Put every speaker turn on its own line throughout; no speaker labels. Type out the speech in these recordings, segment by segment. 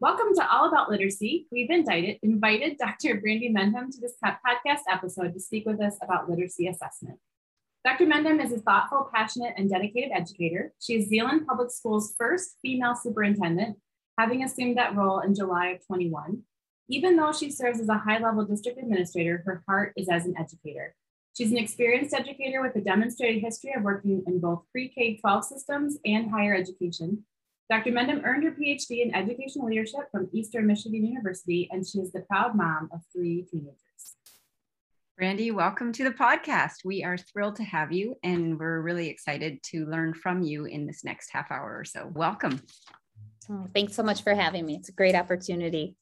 Welcome to All About Literacy. We've invited, invited Dr. Brandy Mendham to this podcast episode to speak with us about literacy assessment. Dr. Mendham is a thoughtful, passionate, and dedicated educator. She is Zeeland Public Schools' first female superintendent, having assumed that role in July of 21. Even though she serves as a high-level district administrator, her heart is as an educator. She's an experienced educator with a demonstrated history of working in both pre-K-12 systems and higher education, Dr. Mendham earned her PhD in educational leadership from Eastern Michigan University, and she is the proud mom of three teenagers.
Brandy, welcome to the podcast. We are thrilled to have you, and we're really excited to learn from you in this next half hour or so. Welcome.
Oh, thanks so much for having me. It's a great opportunity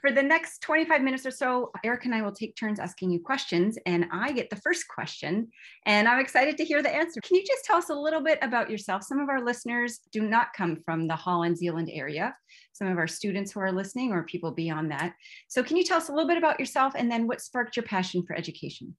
for the next 25 minutes or so, Eric and I will take turns asking you questions, and I get the first question, and I'm excited to hear the answer. Can you just tell us a little bit about yourself? Some of our listeners do not come from the Holland Zeeland area. Some of our students who are listening, or people beyond that. So, can you tell us a little bit about yourself and then what sparked your passion for education?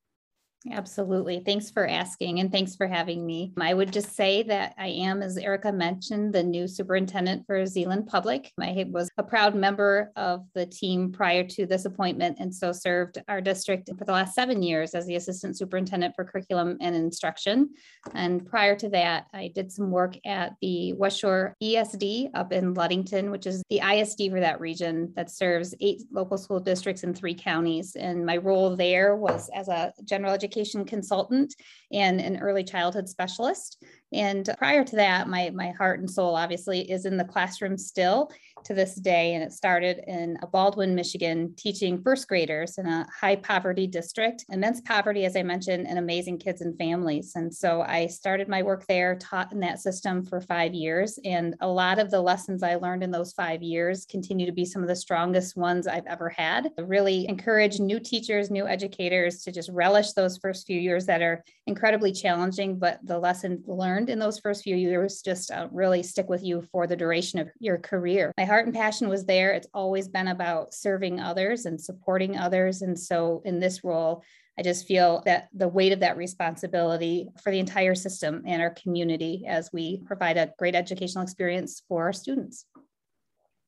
Absolutely. Thanks for asking and thanks for having me. I would just say that I am, as Erica mentioned, the new superintendent for Zeeland Public. I was a proud member of the team prior to this appointment and so served our district for the last seven years as the assistant superintendent for curriculum and instruction. And prior to that, I did some work at the West Shore ESD up in Ludington, which is the ISD for that region that serves eight local school districts in three counties. And my role there was as a general education education consultant and an early childhood specialist. And prior to that, my, my heart and soul obviously is in the classroom still to this day. And it started in Baldwin, Michigan, teaching first graders in a high poverty district, immense poverty, as I mentioned, and amazing kids and families. And so I started my work there, taught in that system for five years. And a lot of the lessons I learned in those five years continue to be some of the strongest ones I've ever had. I really encourage new teachers, new educators to just relish those first few years that are incredibly challenging, but the lessons learned in those first few years just uh, really stick with you for the duration of your career. My heart and passion was there. It's always been about serving others and supporting others. And so in this role, I just feel that the weight of that responsibility for the entire system and our community as we provide a great educational experience for our students.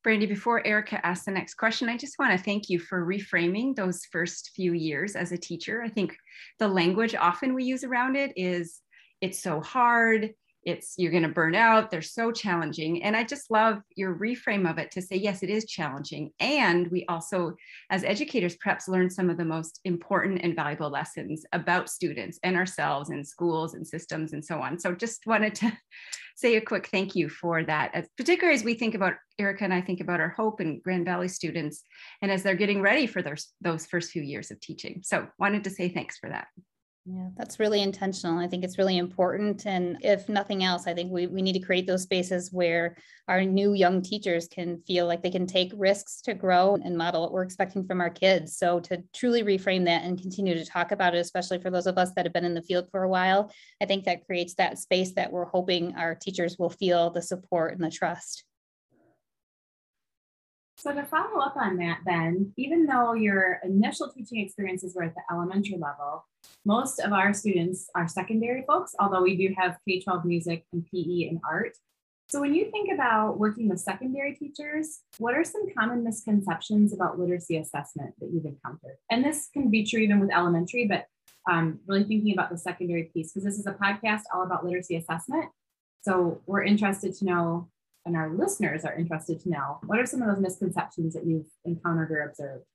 Brandy, before Erica asks the next question, I just want to thank you for reframing those first few years as a teacher. I think the language often we use around it is it's so hard, it's you're going to burn out, they're so challenging. And I just love your reframe of it to say, yes, it is challenging. And we also, as educators, perhaps learn some of the most important and valuable lessons about students and ourselves and schools and systems and so on. So just wanted to say a quick thank you for that, as, particularly as we think about Erica and I think about our Hope and Grand Valley students, and as they're getting ready for those those first few years of teaching. So wanted to say thanks for that.
Yeah, that's really intentional. I think it's really important. And if nothing else, I think we, we need to create those spaces where our new young teachers can feel like they can take risks to grow and model what we're expecting from our kids. So to truly reframe that and continue to talk about it, especially for those of us that have been in the field for a while, I think that creates that space that we're hoping our teachers will feel the support and the trust.
So to follow up on that, then, even though your initial teaching experiences were at the elementary level, most of our students are secondary folks, although we do have K-12 music and PE and art. So when you think about working with secondary teachers, what are some common misconceptions about literacy assessment that you've encountered? And this can be true even with elementary, but um, really thinking about the secondary piece, because this is a podcast all about literacy assessment. So we're interested to know and our listeners are interested to know what are some of those misconceptions that you've encountered or observed?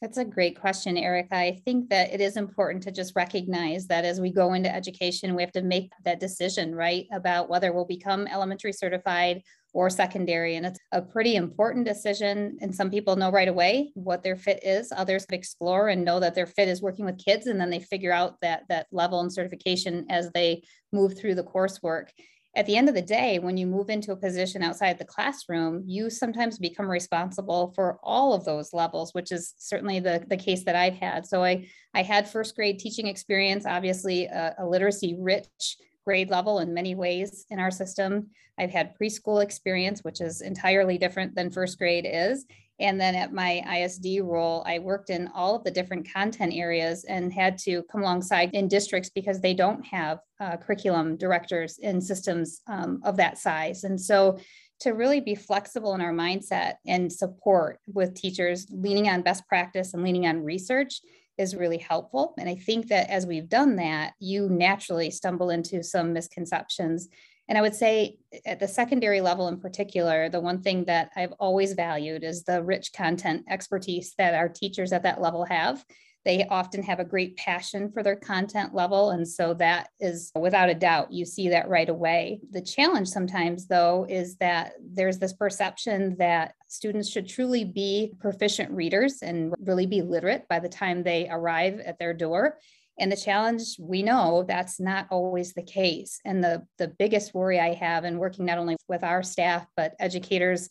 That's a great question, Erica. I think that it is important to just recognize that as we go into education, we have to make that decision, right, about whether we'll become elementary certified or secondary. And it's a pretty important decision. And some people know right away what their fit is. Others explore and know that their fit is working with kids. And then they figure out that, that level and certification as they move through the coursework at the end of the day, when you move into a position outside the classroom, you sometimes become responsible for all of those levels, which is certainly the, the case that I've had. So I, I had first grade teaching experience, obviously a, a literacy rich grade level in many ways in our system. I've had preschool experience, which is entirely different than first grade is. And then at my ISD role, I worked in all of the different content areas and had to come alongside in districts because they don't have uh, curriculum directors in systems um, of that size. And so to really be flexible in our mindset and support with teachers leaning on best practice and leaning on research is really helpful. And I think that as we've done that, you naturally stumble into some misconceptions. And I would say eh, at the secondary level in particular, the one thing that I've always valued is the rich content expertise that our teachers at that level have. They often have a great passion for their content level. And so that is without a doubt, you see that right away. The challenge sometimes, though, is that there's this perception that students should truly be proficient readers and really be literate by the time they arrive at their door. And the challenge, we know that's not always the case. And the, the biggest worry I have in working not only with our staff, but educators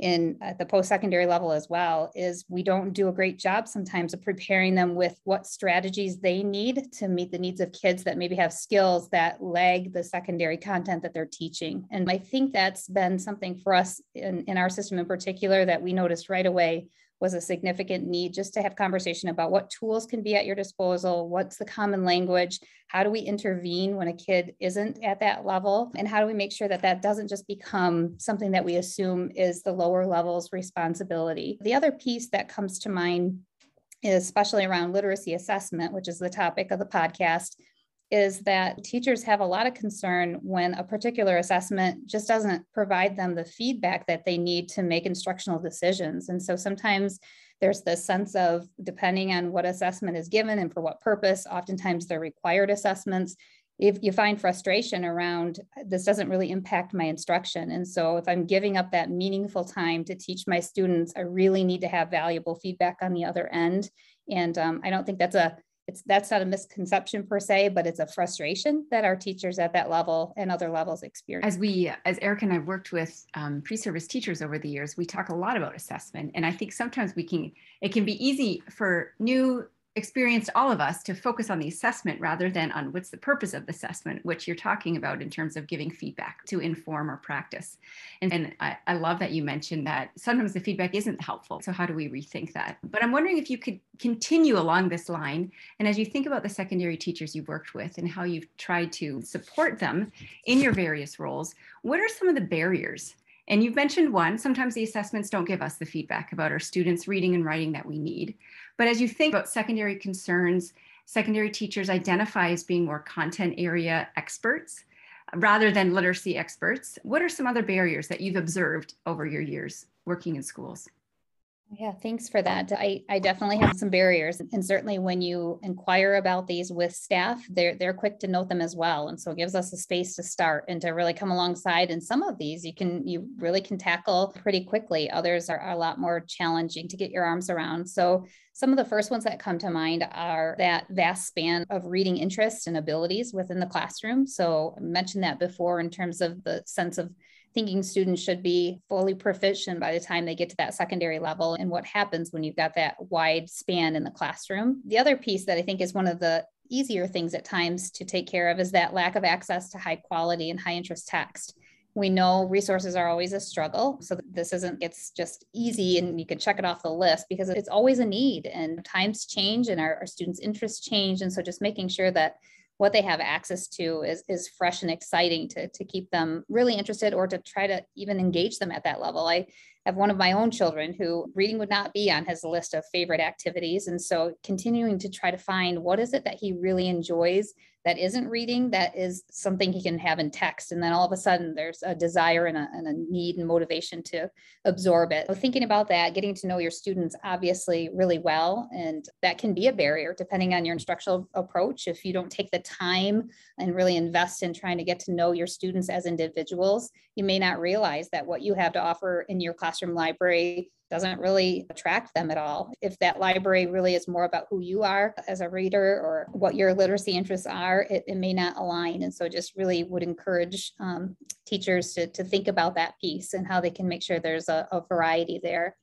in at the post-secondary level as well is we don't do a great job sometimes of preparing them with what strategies they need to meet the needs of kids that maybe have skills that lag the secondary content that they're teaching and i think that's been something for us in, in our system in particular that we noticed right away was a significant need just to have conversation about what tools can be at your disposal, what's the common language, how do we intervene when a kid isn't at that level, and how do we make sure that that doesn't just become something that we assume is the lower level's responsibility. The other piece that comes to mind is especially around literacy assessment, which is the topic of the podcast, is that teachers have a lot of concern when a particular assessment just doesn't provide them the feedback that they need to make instructional decisions. And so sometimes there's this sense of depending on what assessment is given and for what purpose, oftentimes they're required assessments. If you find frustration around this doesn't really impact my instruction. And so if I'm giving up that meaningful time to teach my students, I really need to have valuable feedback on the other end. And um, I don't think that's a it's that's not a misconception per se, but it's a frustration that our teachers at that level and other levels experience.
As we, as Eric and I've worked with um, pre-service teachers over the years, we talk a lot about assessment, and I think sometimes we can, it can be easy for new experienced all of us to focus on the assessment rather than on what's the purpose of the assessment, which you're talking about in terms of giving feedback to inform or practice. And, and I, I, love that you mentioned that sometimes the feedback isn't helpful. So how do we rethink that? But I'm wondering if you could continue along this line. And as you think about the secondary teachers you've worked with and how you've tried to support them in your various roles, what are some of the barriers and you've mentioned one, sometimes the assessments don't give us the feedback about our students reading and writing that we need. But as you think about secondary concerns, secondary teachers identify as being more content area experts rather than literacy experts. What are some other barriers that you've observed over your years working in schools?
Yeah, thanks for that. I, I definitely have some barriers. And certainly when you inquire about these with staff, they're they're quick to note them as well. And so it gives us a space to start and to really come alongside. And some of these you can you really can tackle pretty quickly. Others are, are a lot more challenging to get your arms around. So some of the first ones that come to mind are that vast span of reading interests and abilities within the classroom. So I mentioned that before in terms of the sense of thinking students should be fully proficient by the time they get to that secondary level and what happens when you've got that wide span in the classroom. The other piece that I think is one of the easier things at times to take care of is that lack of access to high quality and high interest text. We know resources are always a struggle. So this isn't, it's just easy and you can check it off the list because it's always a need and times change and our, our students' interests change. And so just making sure that what they have access to is, is fresh and exciting to, to keep them really interested or to try to even engage them at that level. I have one of my own children who reading would not be on his list of favorite activities. And so continuing to try to find what is it that he really enjoys that isn't reading that is something he can have in text. And then all of a sudden there's a desire and a, and a need and motivation to absorb it. So thinking about that getting to know your students obviously really well. And that can be a barrier depending on your instructional approach. If you don't take the time and really invest in trying to get to know your students as individuals you may not realize that what you have to offer in your classroom library doesn't really attract them at all. If that library really is more about who you are as a reader or what your literacy interests are, it, it may not align. And so just really would encourage um, teachers to, to think about that piece and how they can make sure there's a, a variety there.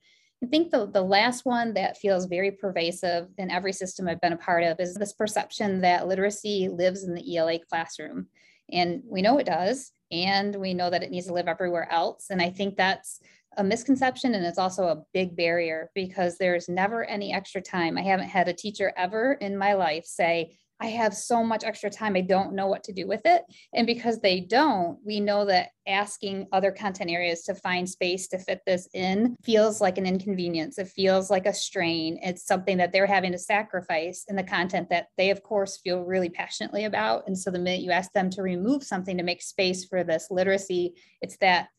I think the, the last one that feels very pervasive in every system I've been a part of is this perception that literacy lives in the ELA classroom. And we know it does, and we know that it needs to live everywhere else. And I think that's a misconception and it's also a big barrier because there's never any extra time. I haven't had a teacher ever in my life say, I have so much extra time, I don't know what to do with it. And because they don't, we know that asking other content areas to find space to fit this in feels like an inconvenience. It feels like a strain. It's something that they're having to sacrifice in the content that they, of course, feel really passionately about. And so the minute you ask them to remove something to make space for this literacy, it's that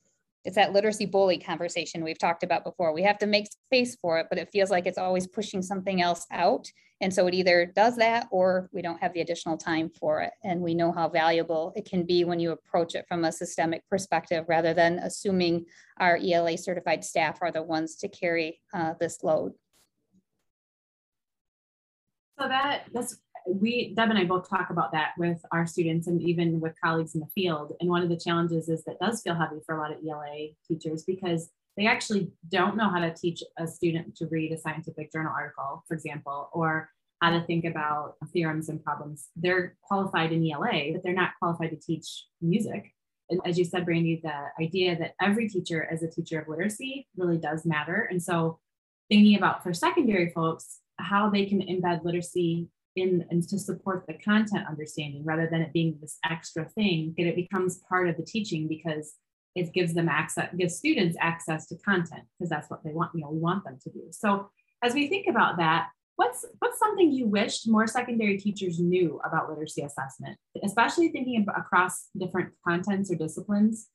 it's that literacy bully conversation we've talked about before. We have to make space for it, but it feels like it's always pushing something else out. And so it either does that or we don't have the additional time for it. And we know how valuable it can be when you approach it from a systemic perspective rather than assuming our ELA certified staff are the ones to carry uh, this load.
So that that's we Deb and I both talk about that with our students and even with colleagues in the field. And one of the challenges is that does feel heavy for a lot of ELA teachers because they actually don't know how to teach a student to read a scientific journal article, for example, or how to think about theorems and problems. They're qualified in ELA, but they're not qualified to teach music. And as you said, Brandy, the idea that every teacher as a teacher of literacy really does matter. And so thinking about for secondary folks, how they can embed literacy in and to support the content understanding rather than it being this extra thing that it becomes part of the teaching because it gives them access gives students access to content because that's what they want you know we want them to do. So as we think about that what's what's something you wished more secondary teachers knew about literacy assessment especially thinking across different contents or disciplines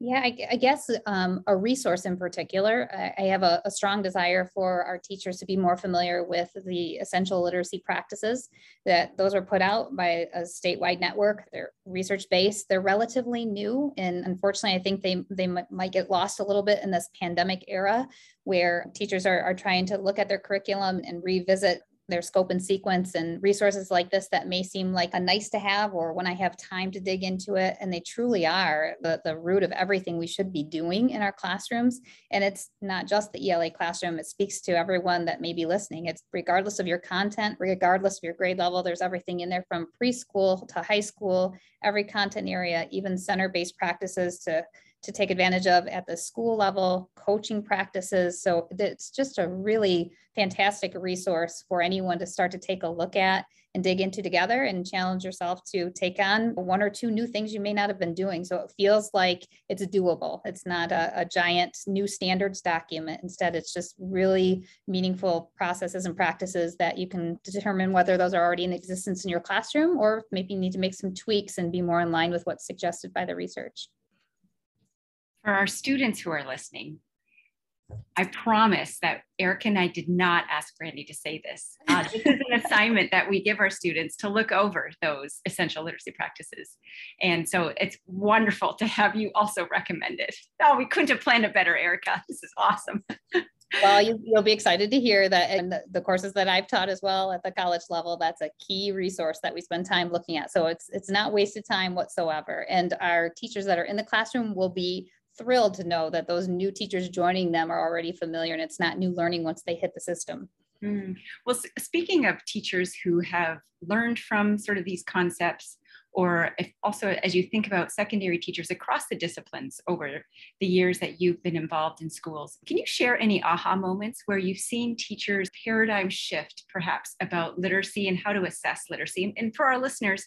yeah, I, I guess um, a resource in particular. I, I have a, a, strong desire for our teachers to be more familiar with the essential literacy practices that those are put out by a statewide network. They're research based. They're relatively new, and unfortunately, I think they they might get lost a little bit in this pandemic era, where teachers are, are trying to look at their curriculum and revisit their scope and sequence and resources like this that may seem like a nice to have or when I have time to dig into it. And they truly are the, the root of everything we should be doing in our classrooms. And it's not just the ELA classroom, it speaks to everyone that may be listening. It's regardless of your content, regardless of your grade level, there's everything in there from preschool to high school, every content area, even center based practices to to take advantage of at the school level, coaching practices. So it's just a really fantastic resource for anyone to start to take a look at and dig into together and challenge yourself to take on one or two new things you may not have been doing. So it feels like it's doable. It's not a, a giant new standards document. Instead, it's just really meaningful processes and practices that you can determine whether those are already in existence in your classroom or maybe you need to make some tweaks and be more in line with what's suggested by the research.
For our students who are listening, I promise that Erica and I did not ask Brandy to say this. Uh, this is an assignment that we give our students to look over those essential literacy practices. And so it's wonderful to have you also recommend it. Oh, we couldn't have planned it better, Erica. This is awesome.
well, you, will be excited to hear that in the, the, courses that I've taught as well at the college level, that's a key resource that we spend time looking at. So it's it's not wasted time whatsoever. And our teachers that are in the classroom will be thrilled to know that those new teachers joining them are already familiar and it's not new learning once they hit the system.
Mm. Well, speaking of teachers who have learned from sort of these concepts, or if also as you think about secondary teachers across the disciplines over the years that you've been involved in schools, can you share any aha moments where you've seen teachers paradigm shift perhaps about literacy and how to assess literacy? And for our listeners,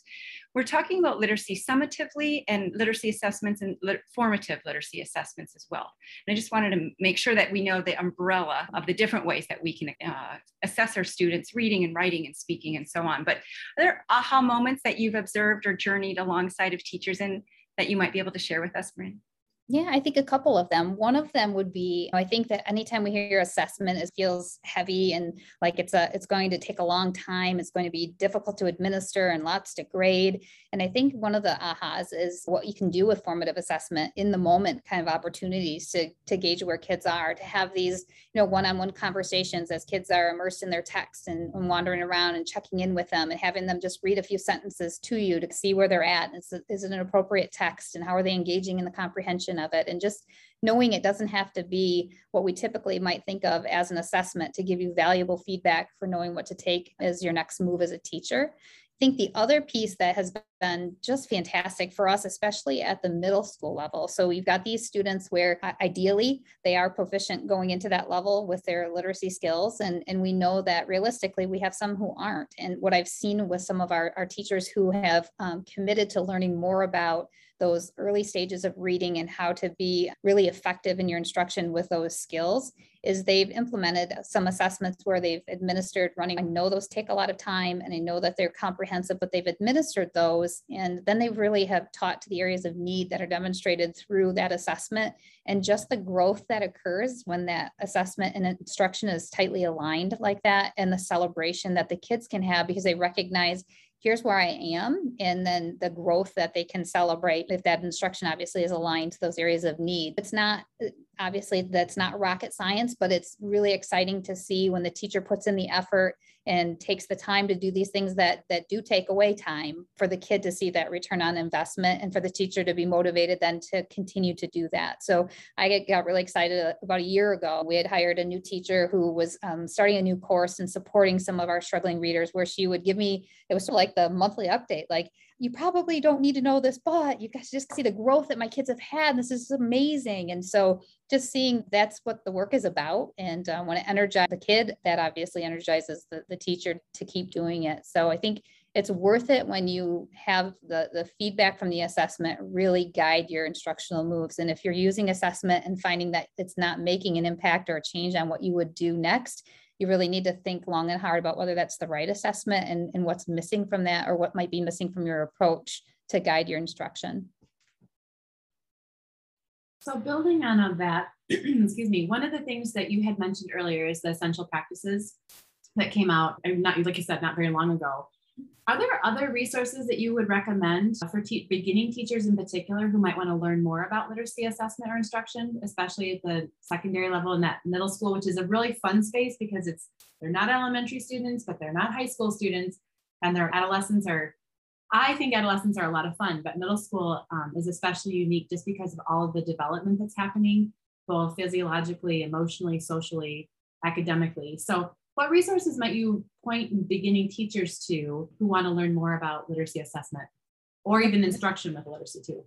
we're talking about literacy summatively and literacy assessments and lit- formative literacy assessments as well. And I just wanted to make sure that we know the umbrella of the different ways that we can uh, assess our students reading and writing and speaking and so on. But are there aha moments that you've observed or journeyed alongside of teachers and that you might be able to share with us, Marin?
Yeah, I think a couple of them. One of them would be I think that anytime we hear assessment, it feels heavy and like it's a it's going to take a long time. It's going to be difficult to administer and lots to grade. And I think one of the ahas is what you can do with formative assessment in the moment kind of opportunities to to gauge where kids are, to have these, you know, one-on-one conversations as kids are immersed in their text and, and wandering around and checking in with them and having them just read a few sentences to you to see where they're at. Is, is it an appropriate text and how are they engaging in the comprehension of it and just knowing it doesn't have to be what we typically might think of as an assessment to give you valuable feedback for knowing what to take as your next move as a teacher I think the other piece that has been just fantastic for us, especially at the middle school level. So we've got these students where ideally they are proficient going into that level with their literacy skills. And, and we know that realistically we have some who aren't. And what I've seen with some of our, our teachers who have um, committed to learning more about those early stages of reading and how to be really effective in your instruction with those skills is they've implemented some assessments where they've administered running. I know those take a lot of time and I know that they're comprehensive, but they've administered those. And then they really have taught to the areas of need that are demonstrated through that assessment and just the growth that occurs when that assessment and instruction is tightly aligned like that and the celebration that the kids can have because they recognize here's where I am, and then the growth that they can celebrate if that instruction obviously is aligned to those areas of need. It's not obviously that's not rocket science, but it's really exciting to see when the teacher puts in the effort and takes the time to do these things that that do take away time for the kid to see that return on investment and for the teacher to be motivated then to continue to do that. So I got really excited about a year ago. We had hired a new teacher who was um, starting a new course and supporting some of our struggling readers where she would give me, it was sort of like the monthly update, like you probably don't need to know this, but you guys just see the growth that my kids have had. This is amazing. And so just seeing that's what the work is about. And uh, when it energizes the kid, that obviously energizes the, the teacher to keep doing it. So I think it's worth it when you have the, the feedback from the assessment really guide your instructional moves. And if you're using assessment and finding that it's not making an impact or a change on what you would do next, you really need to think long and hard about whether that's the right assessment and, and what's missing from that or what might be missing from your approach to guide your instruction.
So building on that, excuse me, one of the things that you had mentioned earlier is the essential practices that came out, not like you said, not very long ago. Are there other resources that you would recommend for te beginning teachers in particular who might want to learn more about literacy assessment or instruction, especially at the secondary level and that middle school, which is a really fun space because it's they're not elementary students, but they're not high school students, and their adolescents are. I think adolescents are a lot of fun, but middle school um, is especially unique just because of all of the development that's happening, both physiologically, emotionally, socially, academically. So what resources might you point beginning teachers to who want to learn more about literacy assessment or even instruction with literacy too?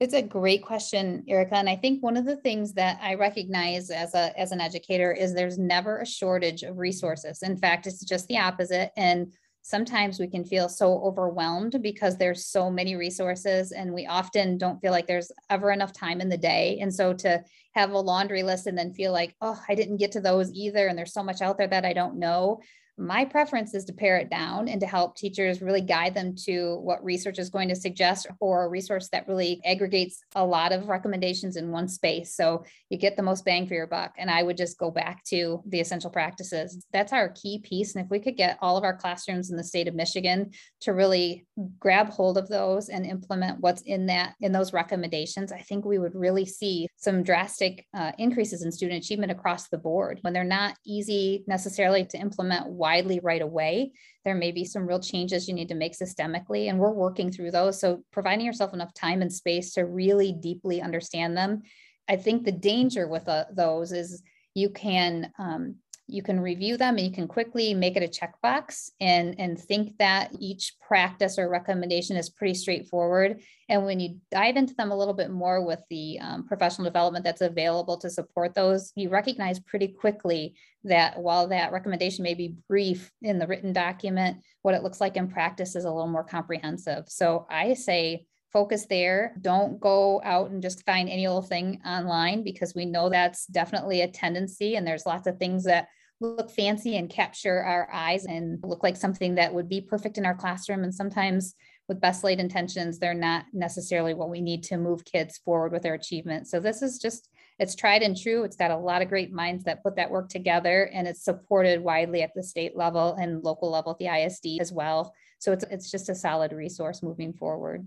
It's a great question, Erica. And I think one of the things that I recognize as a as an educator is there's never a shortage of resources. In fact, it's just the opposite. And sometimes we can feel so overwhelmed because there's so many resources and we often don't feel like there's ever enough time in the day. And so to have a laundry list and then feel like oh i didn't get to those either and there's so much out there that i don't know my preference is to pare it down and to help teachers really guide them to what research is going to suggest or a resource that really aggregates a lot of recommendations in one space. So you get the most bang for your buck. And I would just go back to the essential practices. That's our key piece. And if we could get all of our classrooms in the state of Michigan to really grab hold of those and implement what's in that, in those recommendations, I think we would really see some drastic uh, increases in student achievement across the board when they're not easy necessarily to implement widely right away. There may be some real changes you need to make systemically, and we're working through those. So, providing yourself enough time and space to really deeply understand them. I think the danger with uh, those is you can um, you can review them and you can quickly make it a checkbox and, and think that each practice or recommendation is pretty straightforward. And when you dive into them a little bit more with the um, professional development that's available to support those, you recognize pretty quickly that while that recommendation may be brief in the written document, what it looks like in practice is a little more comprehensive. So I say, focus there. Don't go out and just find any little thing online because we know that's definitely a tendency. And there's lots of things that look fancy and capture our eyes and look like something that would be perfect in our classroom. And sometimes with best laid intentions, they're not necessarily what we need to move kids forward with their achievement. So this is just, it's tried and true. It's got a lot of great minds that put that work together and it's supported widely at the state level and local level at the ISD as well. So it's, it's just a solid resource moving forward.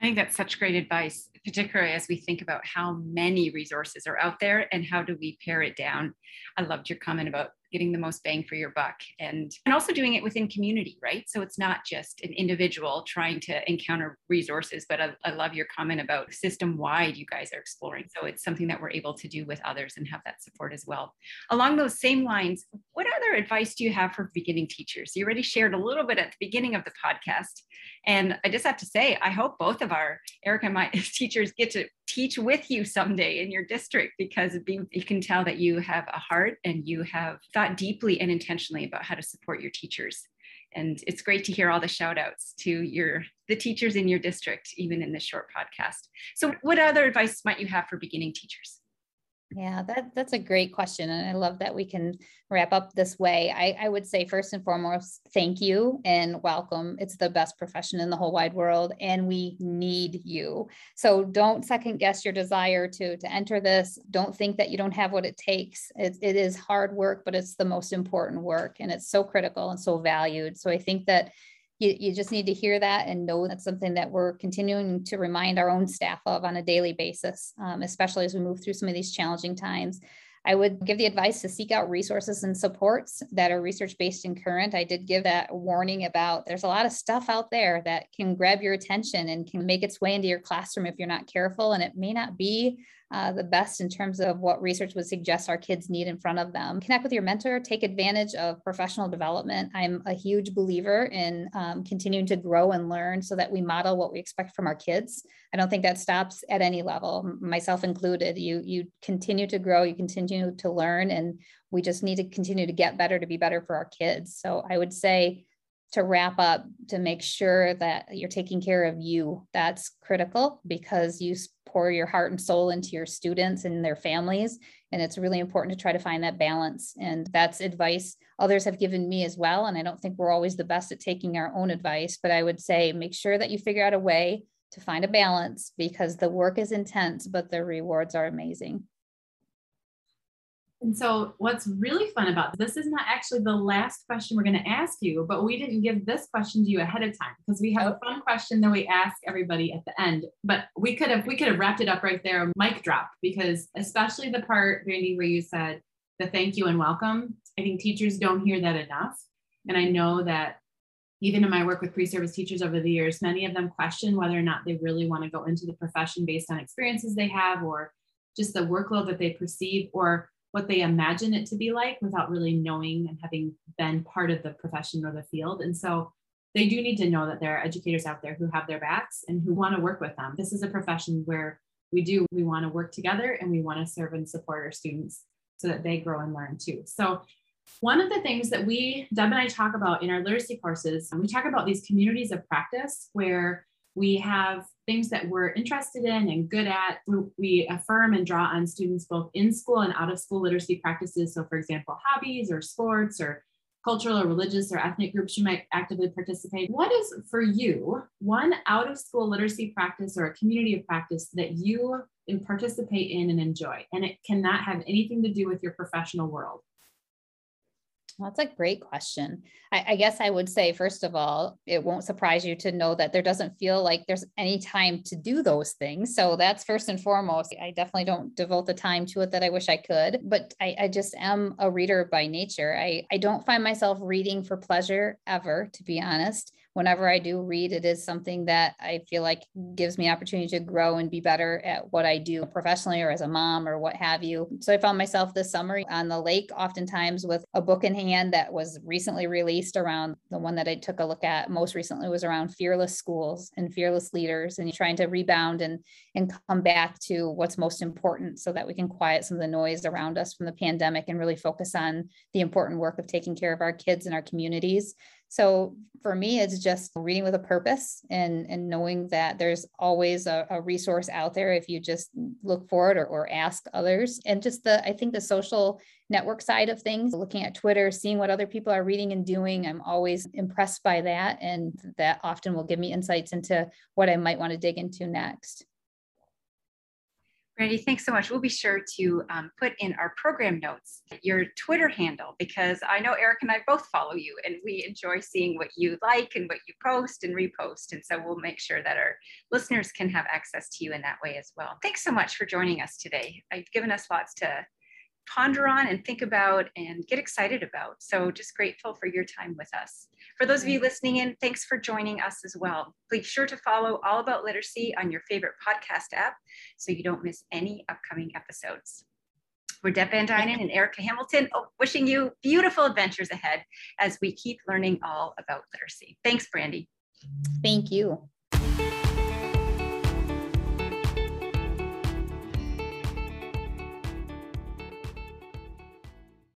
I think that's such great advice, particularly as we think about how many resources are out there and how do we pare it down. I loved your comment about getting the most bang for your buck and and also doing it within community right? So it's not just an individual trying to encounter resources but I, I love your comment about system wide you guys are exploring. So it's something that we're able to do with others and have that support as well. Along those same lines what other advice do you have for beginning teachers? You already shared a little bit at the beginning of the podcast and i just have to say i hope both of our erica and my teachers get to teach with you someday in your district because you can tell that you have a heart and you have thought deeply and intentionally about how to support your teachers. And it's great to hear all the shout outs to your the teachers in your district even in this short podcast. So what other advice might you have for beginning teachers
yeah, that, that's a great question. And I love that we can wrap up this way. I, I would say, first and foremost, thank you and welcome. It's the best profession in the whole wide world, and we need you. So don't second guess your desire to, to enter this. Don't think that you don't have what it takes. It, it is hard work, but it's the most important work, and it's so critical and so valued. So I think that you, you just need to hear that and know that's something that we're continuing to remind our own staff of on a daily basis, um, especially as we move through some of these challenging times. I would give the advice to seek out resources and supports that are research based and current. I did give that warning about there's a lot of stuff out there that can grab your attention and can make its way into your classroom if you're not careful. And it may not be uh, the best in terms of what research would suggest our kids need in front of them. Connect with your mentor, take advantage of professional development. I'm a huge believer in um, continuing to grow and learn so that we model what we expect from our kids. I don't think that stops at any level, myself included. You you continue to grow, you continue to learn, and we just need to continue to get better to be better for our kids. So I would say to wrap up to make sure that you're taking care of you that's critical because you pour your heart and soul into your students and their families and it's really important to try to find that balance and that's advice others have given me as well and i don't think we're always the best at taking our own advice but i would say make sure that you figure out a way to find a balance because the work is intense but the rewards are amazing
and so, what's really fun about this, this is not actually the last question we're going to ask you, but we didn't give this question to you ahead of time because we have a oh. fun question that we ask everybody at the end. But we could have we could have wrapped it up right there, mic drop, because especially the part, Brandy, where you said the thank you and welcome. I think teachers don't hear that enough, and I know that even in my work with pre-service teachers over the years, many of them question whether or not they really want to go into the profession based on experiences they have or just the workload that they perceive or what they imagine it to be like without really knowing and having been part of the profession or the field. And so they do need to know that there are educators out there who have their backs and who want to work with them. This is a profession where we do, we want to work together and we want to serve and support our students so that they grow and learn too. So one of the things that we, Deb and I talk about in our literacy courses, we talk about these communities of practice where we have things that we're interested in and good at. We affirm and draw on students both in school and out of school literacy practices. So, for example, hobbies or sports or cultural or religious or ethnic groups you might actively participate. What is for you one out of school literacy practice or a community of practice that you participate in and enjoy? And it cannot have anything to do with your professional world.
That's a great question. I, I, guess I would say, first of all, it won't surprise you to know that there doesn't feel like there's any time to do those things. So that's first and foremost. I definitely don't devote the time to it that I wish I could, but I, I just am a reader by nature. I, I don't find myself reading for pleasure ever, to be honest whenever I do read, it is something that I feel like gives me opportunity to grow and be better at what I do professionally or as a mom or what have you. So I found myself this summer on the lake, oftentimes with a book in hand that was recently released around the one that I took a look at most recently was around fearless schools and fearless leaders and trying to rebound and and come back to what's most important so that we can quiet some of the noise around us from the pandemic and really focus on the important work of taking care of our kids and our communities so for me, it's just reading with a purpose and, and knowing that there's always a, a resource out there if you just look for it or, or ask others. And just the, I think the social network side of things, looking at Twitter, seeing what other people are reading and doing, I'm always impressed by that. And that often will give me insights into what I might want to dig into next.
Brandy, thanks so much. We'll be sure to um, put in our program notes your Twitter handle because I know Eric and I both follow you and we enjoy seeing what you like and what you post and repost. And so we'll make sure that our listeners can have access to you in that way as well. Thanks so much for joining us today. You've given us lots to ponder on and think about and get excited about. So just grateful for your time with us. For those of you listening in, thanks for joining us as well. Be sure to follow All About Literacy on your favorite podcast app so you don't miss any upcoming episodes. We're Deb Van Duinen and Erica Hamilton, oh, wishing you beautiful adventures ahead as we keep learning all about literacy. Thanks, Brandy.
Thank you.